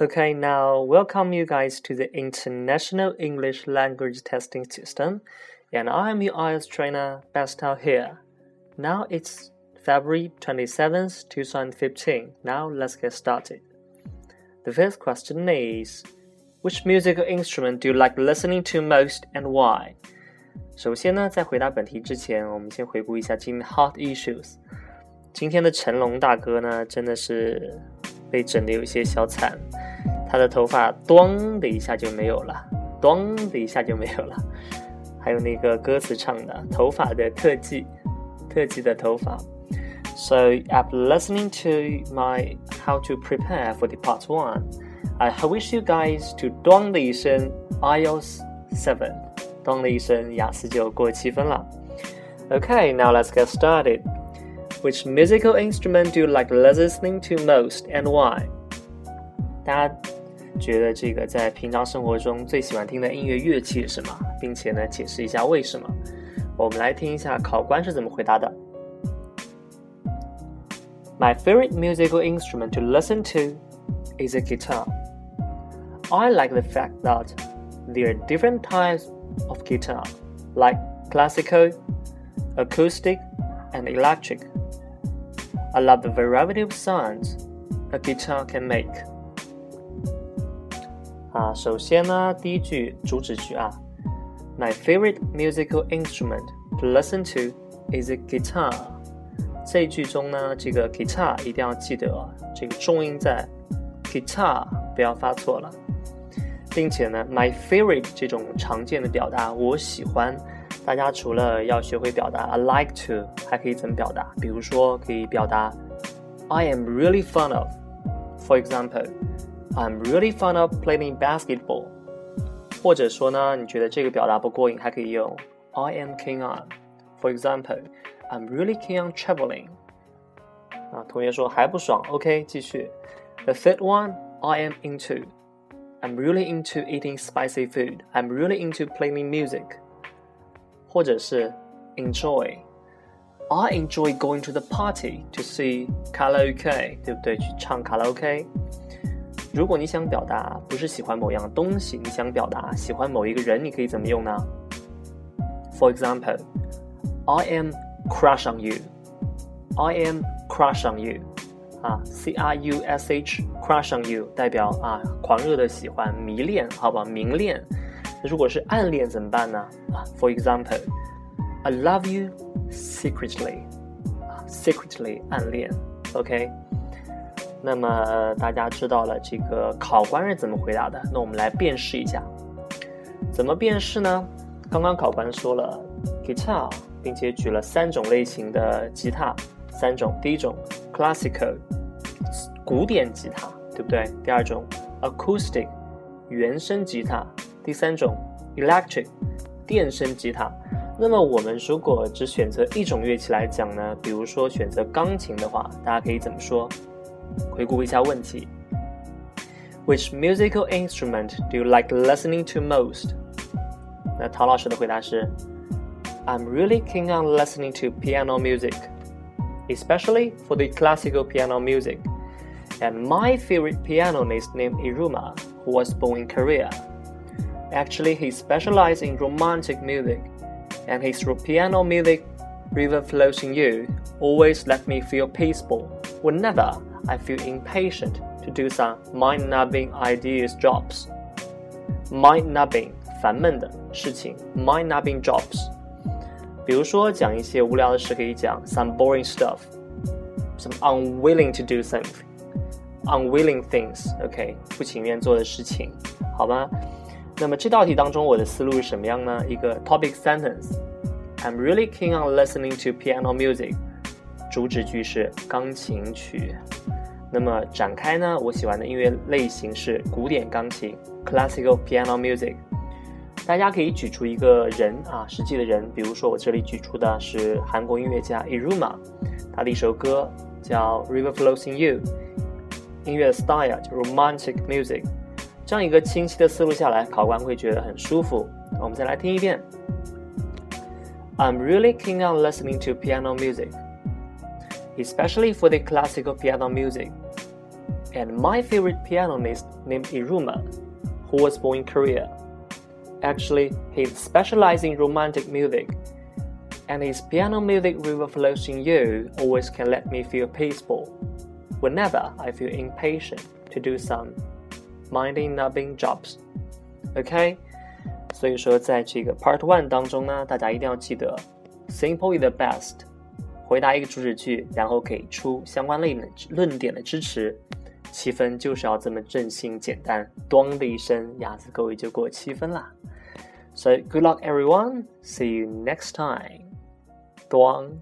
Okay, now welcome you guys to the International English Language Testing System, and I'm your IELTS trainer, Bestel here. Now it's February 27th, 2015. Now let's get started. The first question is Which musical instrument do you like listening to most and why? 首先呢，在回答本题之前，我们先回顾一下今天的 hot issues。今天的成龙大哥呢，真的是被整的有些小惨。 他的头发“咚”的一下就没有了，“咚”的一下就没有了。还有那个歌词唱的“头发的特技”，特技的头发。So after listening to my how to prepare for the part one, I wish you guys to 咚的一声 IELTS seven，咚的一声雅思就过七分了。Okay, now let's get started. Which musical instrument do you like listening to most and why? 大家 觉得这个在平常生活中最喜欢听的音乐乐器是什么，并且呢解释一下为什么。我们来听一下考官是怎么回答的。My favorite musical instrument to listen to is a guitar. I like the fact that there are different types of guitar, like classical, acoustic, and electric. I love the variety of sounds a guitar can make. 啊，首先呢，第一句主旨句啊，My favorite musical instrument to listen to is a guitar。这一句中呢，这个 guitar 一定要记得啊，这个重音在 guitar 不要发错了，并且呢，my favorite 这种常见的表达，我喜欢，大家除了要学会表达 I like to，还可以怎么表达？比如说可以表达 I am really fond of，for example。I'm really fond of playing basketball。或者说呢，你觉得这个表达不过瘾，还可以用 I am keen on。For example, I'm really keen on traveling。啊，同学说还不爽，OK，继续。The third one, I am into。I'm really into eating spicy food. I'm really into playing music。或者是 enjoy。I enjoy going to the party to see 卡拉 OK，对不对？去唱卡拉 OK。 如果你想表达不是喜欢某样东西，你想表达喜欢某一个人，你可以怎么用呢？For example, I am crush on you. I am crush on you. 啊，C R U S H crush on you 代表啊狂热的喜欢、迷恋，好吧，明恋。如果是暗恋怎么办呢？啊，For example, I love you secretly. 啊，secretly 暗恋，OK。那么大家知道了这个考官是怎么回答的？那我们来辨识一下，怎么辨识呢？刚刚考官说了 guitar，并且举了三种类型的吉他，三种。第一种 classical，古典吉他，对不对？第二种 acoustic，原声吉他。第三种 electric，电声吉他。那么我们如果只选择一种乐器来讲呢？比如说选择钢琴的话，大家可以怎么说？回顾一下问题：Which musical instrument do you like listening to most？那陶老师的回答是：I'm really keen on listening to piano music, especially for the classical piano music. And my favorite pianist named Yiruma, who was born in Korea. Actually, he specialized in romantic music, and his piano music, River Flows in You, always let me feel peaceful whenever I feel impatient to do some mind-numbing ideas jobs. Mind-numbing 烦闷的事情，mind-numbing jobs。比如说讲一些无聊的事，可以讲 some boring stuff，some unwilling to do something，unwilling things，OK，、okay, 不情愿做的事情，好吗？那么这道题当中，我的思路是什么样呢？一个 topic sentence。I'm really keen on listening to piano music。 主旨句是钢琴曲。那么展开呢？我喜欢的音乐类型是古典钢琴 （classical piano music）。大家可以举出一个人啊，实际的人，比如说我这里举出的是韩国音乐家 Iruma，他的一首歌叫《River Flows in You》，音乐 style 就 romantic music。这样一个清晰的思路下来，考官会觉得很舒服。我们再来听一遍：I'm really keen on listening to piano music。especially for the classical piano music. And my favorite pianist named Yiruma, who was born in Korea. Actually, he specialized in romantic music, and his piano music River Flows in You always can let me feel peaceful whenever I feel impatient to do some minding nubbing jobs. Okay? OK，所以说在这个 Part One 当中呢，大家一定要记得 Simple is the best。回答一个主旨句，然后给出相关论论点的支持。七分就是要这么正性简单，咚的一声，鸭子各位就过七分啦。So good luck everyone. See you next time. 咚。